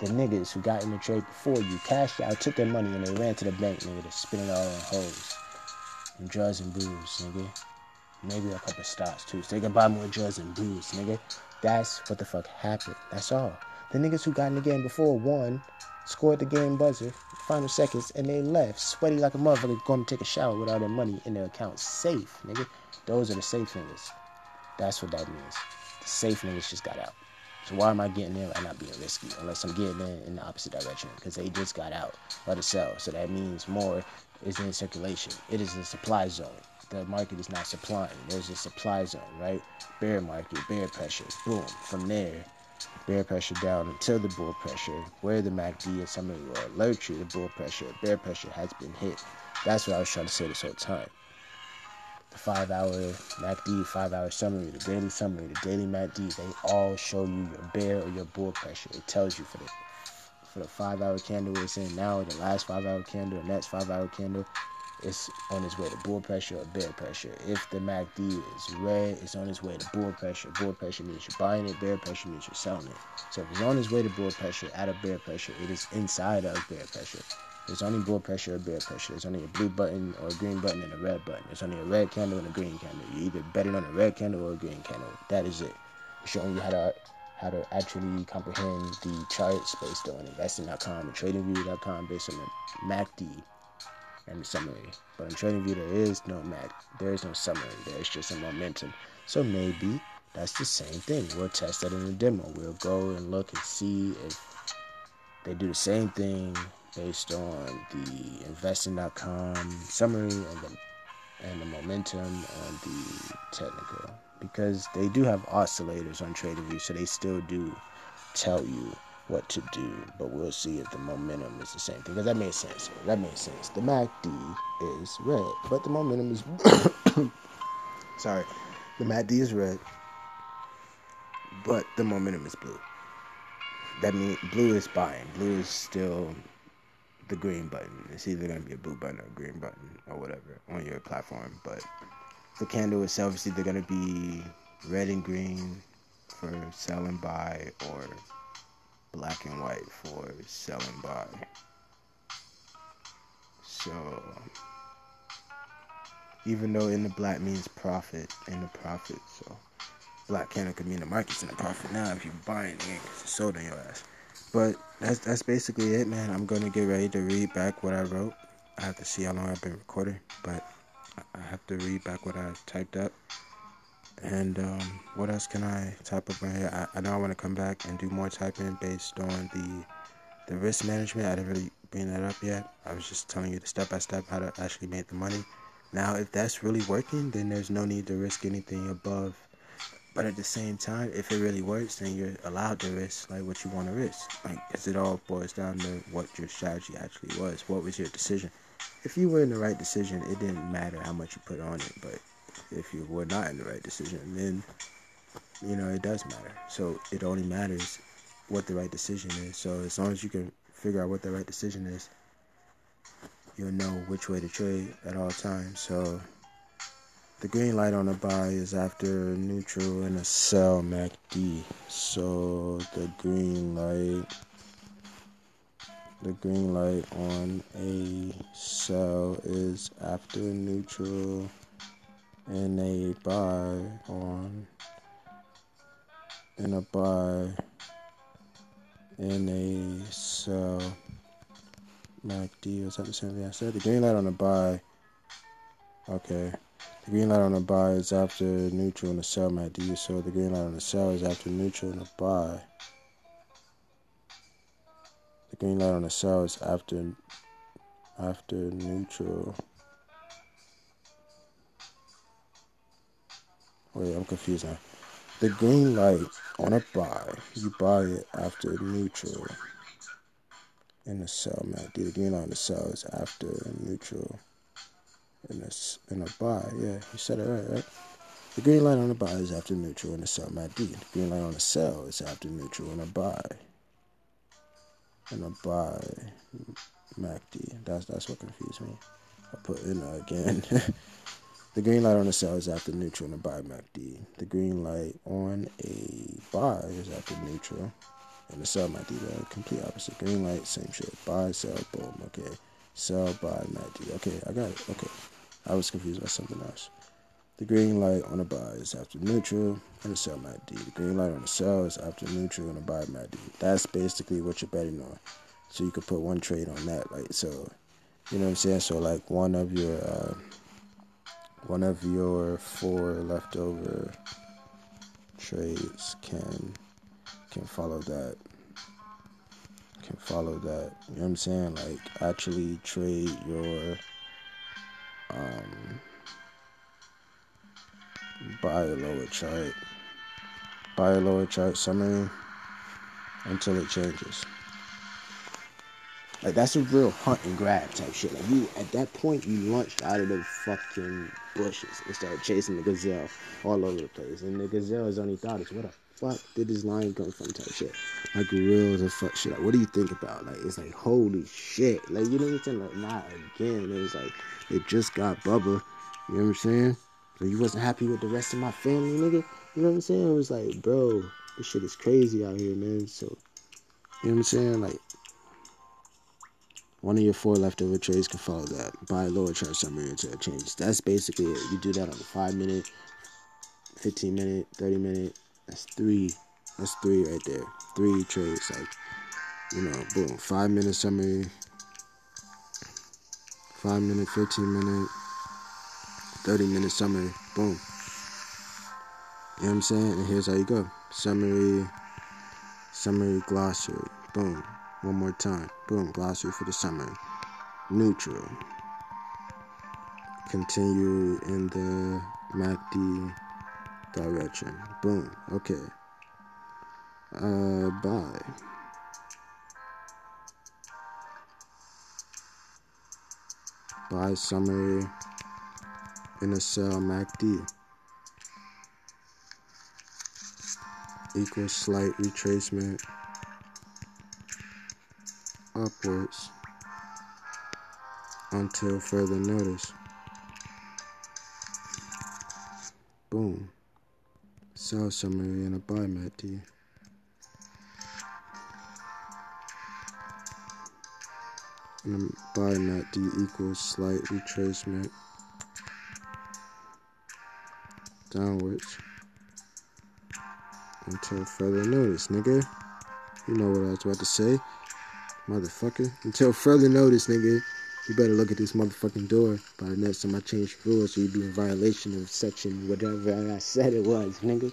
The niggas who got in the trade before you cashed out, took their money, and they ran to the bank, nigga, to spend it all on hoes. And drugs and booze, nigga. Maybe a couple stocks too, so they can buy more drugs and booze, nigga. That's what the fuck happened. That's all. The niggas who got in the game before won scored the game buzzer, final seconds, and they left, sweaty like a motherfucker, going to take a shower with all their money in their account. Safe, nigga. Those are the safe niggas. That's what that means. The safe niggas just got out. So why am I getting in and not being risky? Unless I'm getting in in the opposite direction, because they just got out of the sell. So that means more is in circulation. It is a supply zone. The market is not supplying. There's a supply zone, right? Bear market, bear pressure. Boom. From there, bear pressure down until the bull pressure, where the MACD and somebody will alert you the bull pressure, bear pressure has been hit. That's what I was trying to say this whole time. The five hour MACD, five hour summary, the daily summary, the daily MACD, they all show you your bear or your bull pressure. It tells you for the for the five hour candle it's in now, the last five hour candle, the next five hour candle, it's on its way to bull pressure or bear pressure. If the MACD is red, it's on its way to bull pressure. Bull pressure means you're buying it, bear pressure means you're selling it. So if it's on its way to bull pressure at a bear pressure, it is inside of bear pressure. There's only bull pressure or bear pressure. There's only a blue button or a green button and a red button. There's only a red candle and a green candle. You're either betting on a red candle or a green candle. That is it. Showing you how to how to actually comprehend the charts based on investing.com and tradingview.com based on the MACD and the summary. But in TradingView, there is no Mac, there is no summary. There's just a momentum. So maybe that's the same thing. We'll test that in the demo. We'll go and look and see if they do the same thing based on the investing.com summary and the and the momentum on the technical because they do have oscillators on TradingView, so they still do tell you what to do, but we'll see if the momentum is the same thing. Because that makes sense. That makes sense. The MACD is red, but the momentum is sorry. The MACD is red, but the momentum is blue. That means blue is buying. Blue is still the green button. It's either gonna be a blue button or a green button or whatever on your platform. But the candle itself is either gonna be red and green for sell and buy or black and white for selling buy. So even though in the black means profit in the profit, so black can could mean the market's in the profit now if you're buying it because it's sold on your ass. But that's that's basically it, man. I'm gonna get ready to read back what I wrote. I have to see how long I've been recording, but I have to read back what I typed up. And um, what else can I type up right here? I, I know I want to come back and do more typing based on the the risk management. I didn't really bring that up yet. I was just telling you the step by step how to actually make the money. Now, if that's really working, then there's no need to risk anything above but at the same time, if it really works, then you're allowed to risk like what you want to risk. Like, cause it all boils down to what your strategy actually was. What was your decision? If you were in the right decision, it didn't matter how much you put on it. But if you were not in the right decision, then you know it does matter. So it only matters what the right decision is. So as long as you can figure out what the right decision is, you'll know which way to trade at all times. So the green light on the buy is after neutral and a sell MACD. So the green light, the green light on a sell is after neutral and a buy on and a buy and a sell MACD. Was that the same thing I said? The green light on the buy. Okay. The green light on the buy is after neutral and the sell MACD. So the green light on the sell is after neutral and the buy. The green light on the sell is after after neutral. Wait, I'm confused now. The green light on a buy, you buy it after neutral. In the sell MACD, the green light on the sell is after neutral in a, in a buy. Yeah, you said it right, right? The green light on the buy is after neutral and the sell MACD. The green light on the sell is after neutral and a buy. And a buy MACD. That's that's what confused me. I put it in again. The green light on the sell is after neutral and a buy MACD. The green light on a buy is after neutral and the sell MACD. The complete opposite. Green light, same shit. Buy, sell, boom. Okay. Sell, buy MACD. Okay, I got it. Okay. I was confused by something else. The green light on the buy is after neutral and the sell MACD. The green light on the sell is after neutral and the buy MACD. That's basically what you're betting on. So you could put one trade on that, right? So, you know what I'm saying? So like one of your uh, one of your four leftover trades can can follow that can follow that. You know what I'm saying? Like actually trade your um, buy a lower chart, buy a lower chart summary until it changes. Like that's a real hunt and grab type shit. Like you at that point you launched out of the fucking bushes and started chasing the gazelle all over the place. And the gazelle is only thought is what the fuck did this lion come from? Type shit. Like real as fuck shit. Like, what do you think about? Like, it's like holy shit. Like, you know what I'm saying? Like, not again. It was like it just got Bubba. You know what I'm saying? So you wasn't happy with the rest of my family, nigga. You know what I'm saying? It was like, bro, this shit is crazy out here, man. So, you know what I'm saying? Like, one of your four leftover trades can follow that. Buy lower chart summary until it changes. That's basically it. You do that on a five minute, 15 minute, 30 minute. That's three. That's three right there. Three trades. Like, you know, boom. Five minute summary. Five minute, 15 minute, 30 minute summary. Boom. You know what I'm saying? And here's how you go. Summary, summary glossary. Boom. One more time. Boom. Glossary for the summer. Neutral. Continue in the MACD direction. Boom. Okay. Uh, bye. Buy summary in a sell MACD equals slight retracement upwards until further notice. Boom. Sell summary and a buy MACD. And a buy MACD equals slight retracement downwards until further notice, nigga. You know what I was about to say motherfucker. Until further notice, nigga, you better look at this motherfucking door by the next time I change rules so you be in violation of section whatever I said it was, nigga. You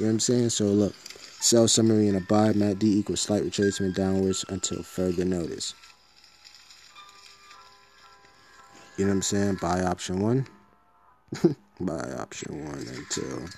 know what I'm saying? So look, sell summary and a buy, MACD equals slight retracement downwards until further notice. You know what I'm saying? Buy option one. buy option one until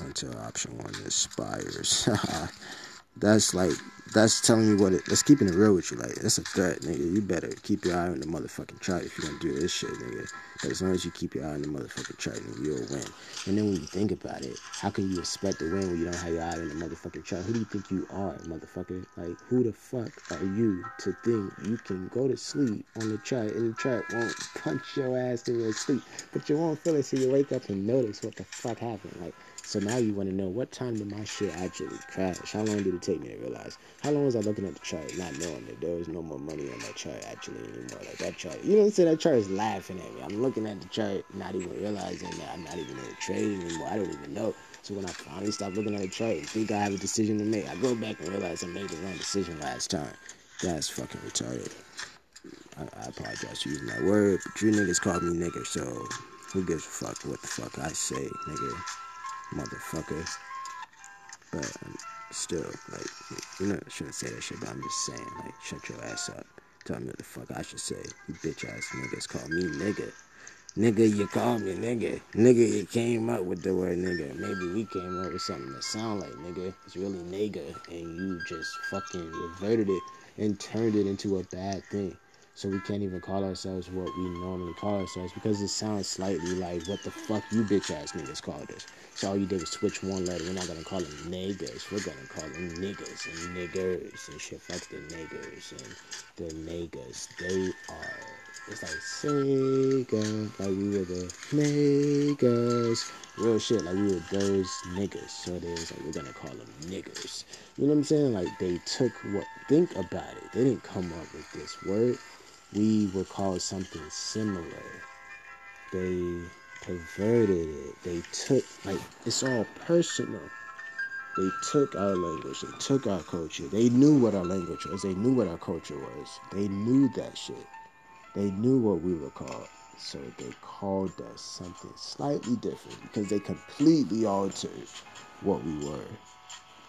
until option one expires. that's like that's telling you what it. That's keeping it real with you. Like that's a threat, nigga. You better keep your eye on the motherfucking chart if you're gonna do this shit, nigga. But as long as you keep your eye on the motherfucking chart, nigga, you'll win. And then when you think about it, how can you expect to win when you don't have your eye on the motherfucking chart? Who do you think you are, motherfucker? Like who the fuck are you to think you can go to sleep on the chart and the chart won't punch your ass to your sleep, but you won't feel it till you wake up and notice what the fuck happened, like. So now you want to know what time did my shit actually crash? How long did it take me to realize? How long was I looking at the chart, not knowing that there was no more money on that chart actually anymore? Like that chart, you know what I'm saying? That chart is laughing at me. I'm looking at the chart, not even realizing that I'm not even in the trade anymore. I don't even know. So when I finally stop looking at the chart and think I have a decision to make, I go back and realize I made the wrong decision last time. That's fucking retarded. I, I apologize for using that word, but you niggas called me nigger, so who gives a fuck what the fuck I say, nigga? Motherfucker. But um, still, like, you know, I shouldn't say that shit, but I'm just saying, like, shut your ass up. Tell me what the fuck I should say. You bitch ass niggas call me nigga. Nigga, you call me nigga. Nigga, you came up with the word nigga. Maybe we came up with something that sound like nigga. It's really nigga, and you just fucking reverted it and turned it into a bad thing. So we can't even call ourselves what we normally call ourselves because it sounds slightly like what the fuck you bitch ass niggas called us. So all you did was switch one letter. We're not gonna call them niggas. We're gonna call them niggas and niggers and shit. Fuck the niggers and the niggas. They are. It's like Sega, like we were the niggas. Real shit, like we were those niggas. So it is like we're gonna call them niggers. You know what I'm saying? Like they took what. Think about it. They didn't come up with this word we would call something similar. They perverted it. They took, like, it's all personal. They took our language. They took our culture. They knew what our language was. They knew what our culture was. They knew that shit. They knew what we were called. So they called us something slightly different because they completely altered what we were.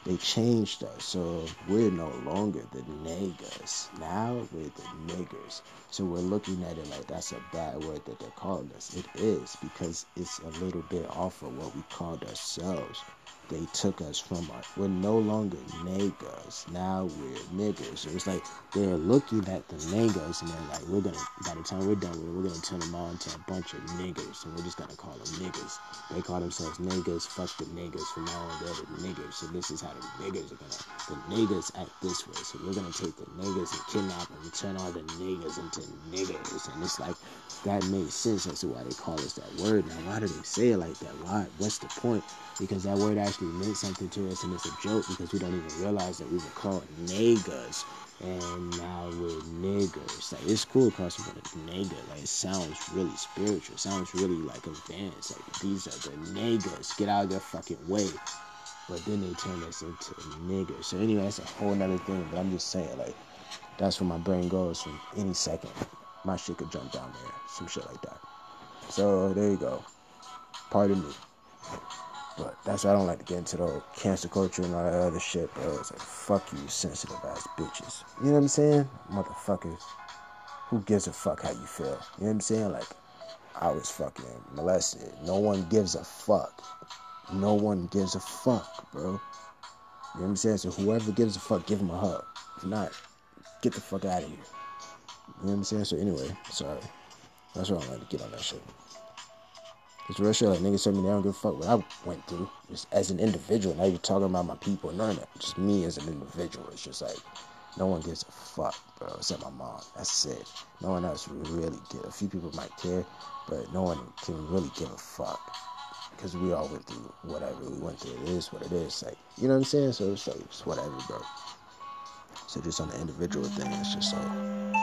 They changed us. So we're no longer the niggas. Now we're the niggers. So we're looking at it like that's a bad word that they're calling us. It is because it's a little bit off of what we called ourselves they took us from our. We're no longer niggas. Now we're niggers. So it's like they're looking at the niggas and they're like, we're gonna. By the time we're done with it, we're gonna turn them all into a bunch of niggers, and we're just gonna call them niggas. They call themselves niggas. Fuck the niggas. From now on, they're the niggers. So this is how the niggers are gonna. The niggas act this way. So we're gonna take the niggas and kidnap them and turn all the niggas into niggers. And it's like that makes sense as to why they call us that word. Now, why do they say it like that? Why? What's the point? Because that word actually meant something to us and it's a joke because we don't even realize that we were called niggas and now we're niggers. Like it's cool across from a nigger. Like it sounds really spiritual. It sounds really like advanced. Like these are the niggers. Get out of their fucking way. But then they turn us into niggers. So anyway, that's a whole nother thing. But I'm just saying, like, that's where my brain goes from any second. My shit could jump down there. Some shit like that. So there you go. Pardon me. But that's why I don't like to get into the cancer culture and all that other shit, bro. It's like, fuck you, sensitive ass bitches. You know what I'm saying? Motherfuckers. Who gives a fuck how you feel? You know what I'm saying? Like, I was fucking molested. No one gives a fuck. No one gives a fuck, bro. You know what I'm saying? So whoever gives a fuck, give him a hug. If not, get the fuck out of here. You know what I'm saying? So anyway, sorry. That's why I don't like to get on that shit. It's real shit. Like niggas tell me they don't give a fuck what I went through. Just as an individual, Now you're talking about my people, none of that. Just me as an individual. It's just like no one gives a fuck, bro, except my mom. That's it. No one else really give. A few people might care, but no one can really give a fuck. Because we all went through whatever we went through. It is what it is. Like, you know what I'm saying? So it's like, it's whatever, bro. So just on the individual thing, it's just like,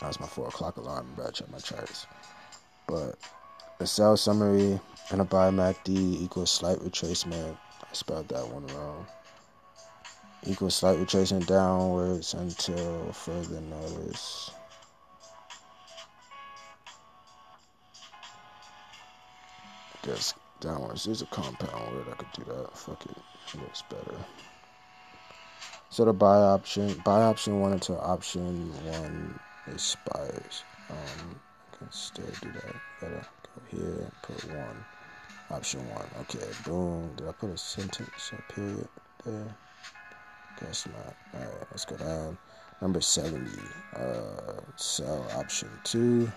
that was my four o'clock alarm, bro. I check my charts. But a sell summary and a buy MACD equals slight retracement. I spelled that one wrong. Equals slight retracement downwards until further notice. Guess downwards is a compound word. I could do that. Fuck it. It looks better. So the buy option, buy option one until option one expires. Um, can still do that. Gotta go here and put one. Option one. Okay, boom. Did I put a sentence, a period there? Guess not. Alright, let's go down. Number 70. Uh, sell option two.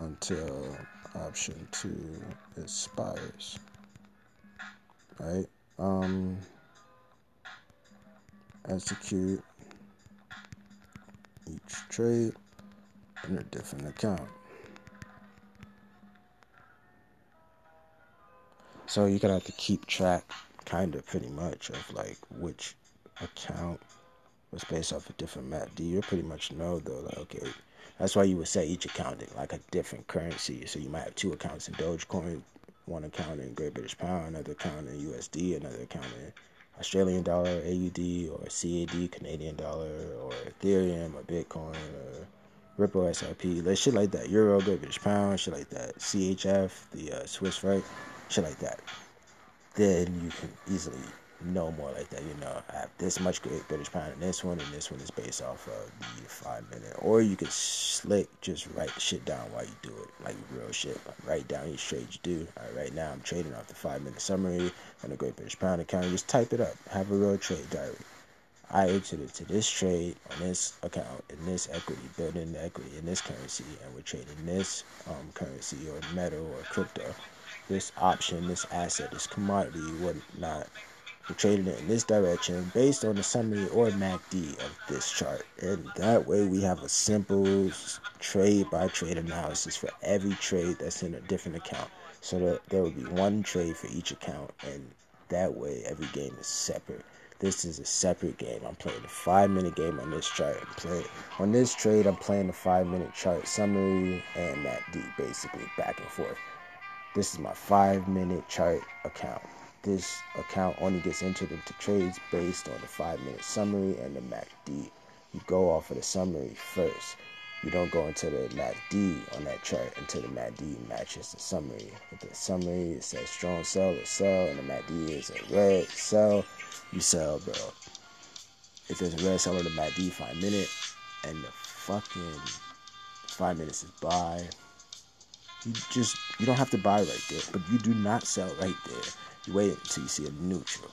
Until option two expires. Right? Um, execute each trade in a different account. So you're gonna have to keep track, kind of, pretty much, of like which account was based off a different MACD. You pretty much know though, like okay, that's why you would say each account like a different currency. So you might have two accounts in Dogecoin, one account in Great British Pound, another account in USD, another account in Australian dollar, AUD, or CAD, Canadian dollar, or Ethereum, or Bitcoin, or Ripple XRP, like shit like that. Euro, Great British Pound, shit like that. CHF, the uh, Swiss franc, shit like that. Then you can easily know more like that. You know, I have this much Great British Pound in this one, and this one is based off of the five minute. Or you could slick just write shit down while you do it, like real shit. Write down each trade you do. All right, right now I'm trading off the five minute summary on the Great British Pound account. Just type it up. Have a real trade diary. I entered into this trade on this account in this equity, building the equity in this currency, and we're trading this um, currency or metal or crypto, this option, this asset, this commodity, whatnot it in this direction based on the summary or MACD of this chart. And that way we have a simple trade by trade analysis for every trade that's in a different account. So that there will be one trade for each account and that way every game is separate. This is a separate game. I'm playing a five minute game on this chart. I'm playing on this trade I'm playing a five minute chart summary and MACD basically back and forth. This is my five minute chart account this account only gets entered into trades based on the five minute summary and the MACD. You go off of the summary first. you don't go into the MACD on that chart until the MACD matches the summary. If the summary it says strong sell or sell, and the MACD is a red sell, you sell, bro. If there's a red sell on the MACD five minute, and the fucking five minutes is buy, you just you don't have to buy right there, but you do not sell right there. You wait until you see a neutral.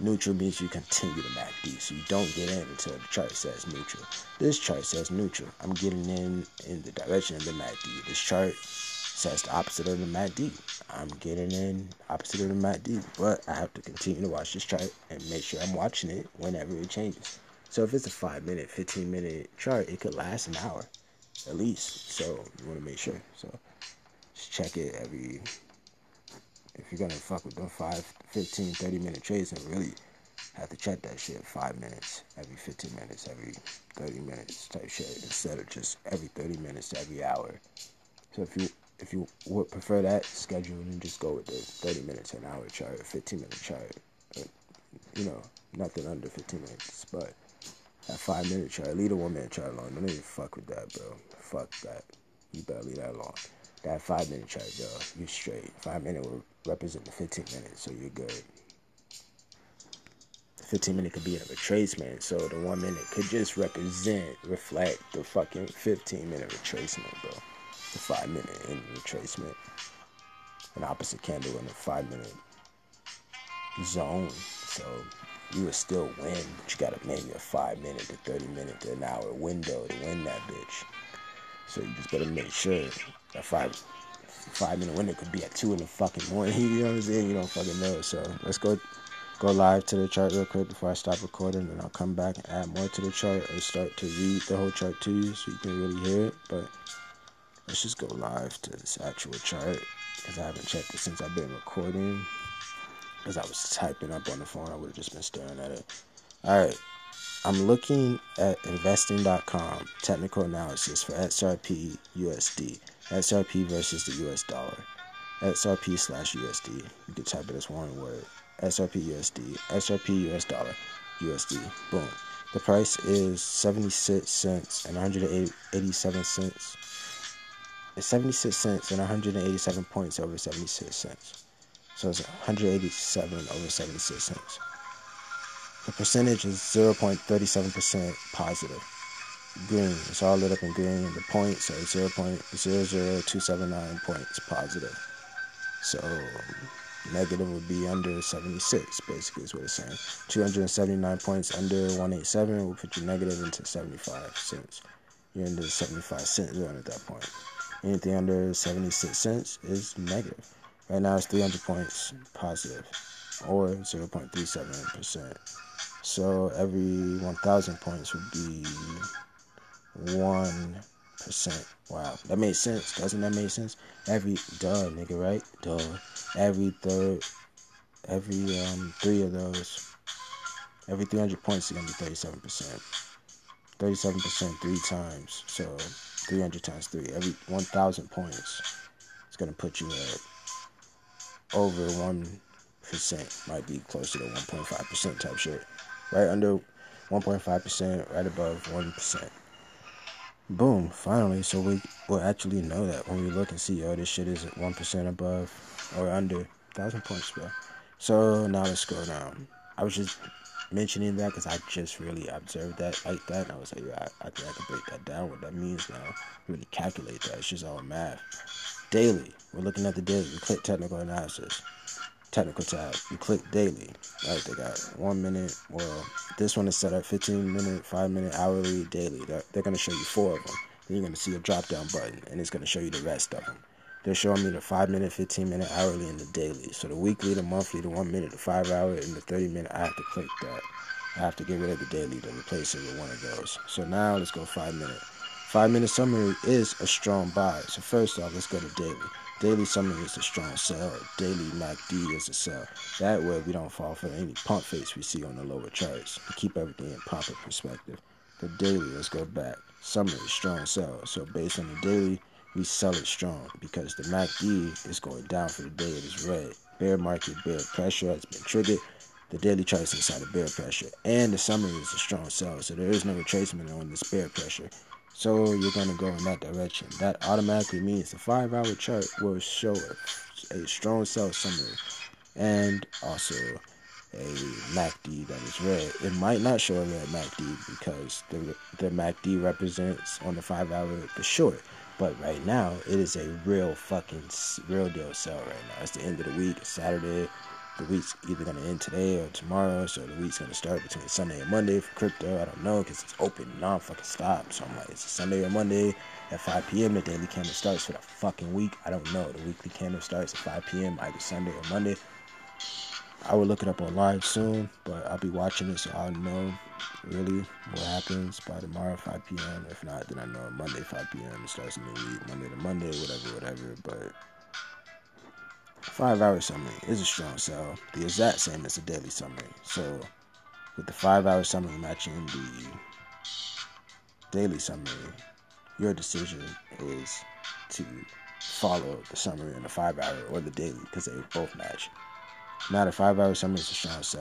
Neutral means you continue to MACD, so you don't get in until the chart says neutral. This chart says neutral. I'm getting in in the direction of the MACD. This chart says the opposite of the MACD. I'm getting in opposite of the MACD, but I have to continue to watch this chart and make sure I'm watching it whenever it changes. So if it's a 5 minute, 15 minute chart, it could last an hour at least. So you want to make sure. So just check it every if you're gonna fuck with them 5, 15, 30 minute trades and really have to check that shit five minutes, every 15 minutes, every 30 minutes type shit instead of just every 30 minutes to every hour. So if you if you would prefer that schedule, then just go with the 30 minutes an hour chart, 15 minute chart. you know, nothing under 15 minutes, but that five minute chart, leave the one minute chart alone. Don't even fuck with that, bro. Fuck that. You better leave that alone. That five minute chart, yo, you straight. Five minute will represent the 15 minutes, so you're good. The 15 minute could be a retracement, so the one minute could just represent, reflect the fucking 15 minute retracement, bro. The five minute in retracement. An opposite candle in the five minute zone. So you would still win, but you gotta maybe a five minute to 30 minute to an hour window to win that bitch. So you just better make sure that five five minute window could be at two in the fucking morning. You know what I'm saying? You don't fucking know. So let's go go live to the chart real quick before I stop recording, and I'll come back and add more to the chart or start to read the whole chart to you so you can really hear it. But let's just go live to this actual chart because I haven't checked it since I've been recording. Because I was typing up on the phone, I would have just been staring at it. All right. I'm looking at investing.com technical analysis for XRP USD. XRP versus the US dollar. XRP slash USD. You can type it as one word. XRP USD. XRP US dollar. USD. Boom. The price is 76 cents and 187 cents. It's 76 cents and 187 points over 76 cents. So it's 187 over 76 cents. The percentage is 0.37% positive. Green. It's all lit up in green. The points are 0.00279 points positive. So negative would be under 76, basically, is what it's saying. 279 points under 187 will put you negative into 75 cents. You're in the 75 cent zone at that point. Anything under 76 cents is negative. Right now it's 300 points positive or 0.37%. So every 1,000 points would be 1%. Wow, that makes sense. Doesn't that make sense? Every, duh, nigga, right? Duh. Every third, every um, three of those, every 300 points is to be 37%. 37% three times. So 300 times three. Every 1,000 points, it's to put you at over 1%. Might be closer to 1.5% type shit right under 1.5%, right above 1%. Boom, finally. So we will actually know that when we look and see, oh, this shit is 1% above or under 1,000 points, bro. So now let's go down. I was just mentioning that because I just really observed that like that. And I was like, yeah, I, I think I can break that down, what that means now. Really calculate that. It's just all math. Daily. We're looking at the daily. We click technical analysis technical tab. You click daily. Right, they got one minute. Well, this one is set up 15 minute, 5 minute, hourly, daily. They're, they're going to show you four of them. Then you're going to see a drop down button, and it's going to show you the rest of them. They're showing me the 5 minute, 15 minute, hourly, and the daily. So the weekly, the monthly, the 1 minute, the 5 hour, and the 30 minute, I have to click that. I have to get rid of the daily to replace it with one of those. So now let's go 5 minute. 5 minute summary is a strong buy. So first off, let's go to daily. Daily summary is a strong sell. Daily MACD is a sell. That way we don't fall for any pump fakes we see on the lower charts. To keep everything in proper perspective. The daily, let's go back. Summary, strong sell. So based on the daily, we sell it strong because the MACD is going down for the day. It is red. Bear market, bear pressure has been triggered. The daily chart is inside of bear pressure. And the summary is a strong sell. So there is no retracement on this bear pressure. So you're going to go in that direction. That automatically means the five hour chart will show a, a strong sell summary and also a MACD that is red. It might not show a red MACD because the, the MACD represents on the five hour the short. But right now, it is a real fucking real deal sell right now. It's the end of the week. Saturday the week's either going to end today or tomorrow, so the week's going to start between Sunday and Monday for crypto. I don't know because it's open non-fucking stop. So I'm like, it's Sunday or Monday at 5 p.m. The daily candle starts for the fucking week. I don't know. The weekly candle starts at 5 p.m. either Sunday or Monday. I will look it up on live soon, but I'll be watching it so I'll know really what happens by tomorrow 5 p.m. If not, then I know Monday 5 p.m. It starts a new week, Monday to Monday, whatever, whatever. But Five hour summary is a strong sell. The exact same as the daily summary. So, with the five hour summary matching the daily summary, your decision is to follow the summary in the five hour or the daily because they both match. Now, the five hour summary is a strong sell.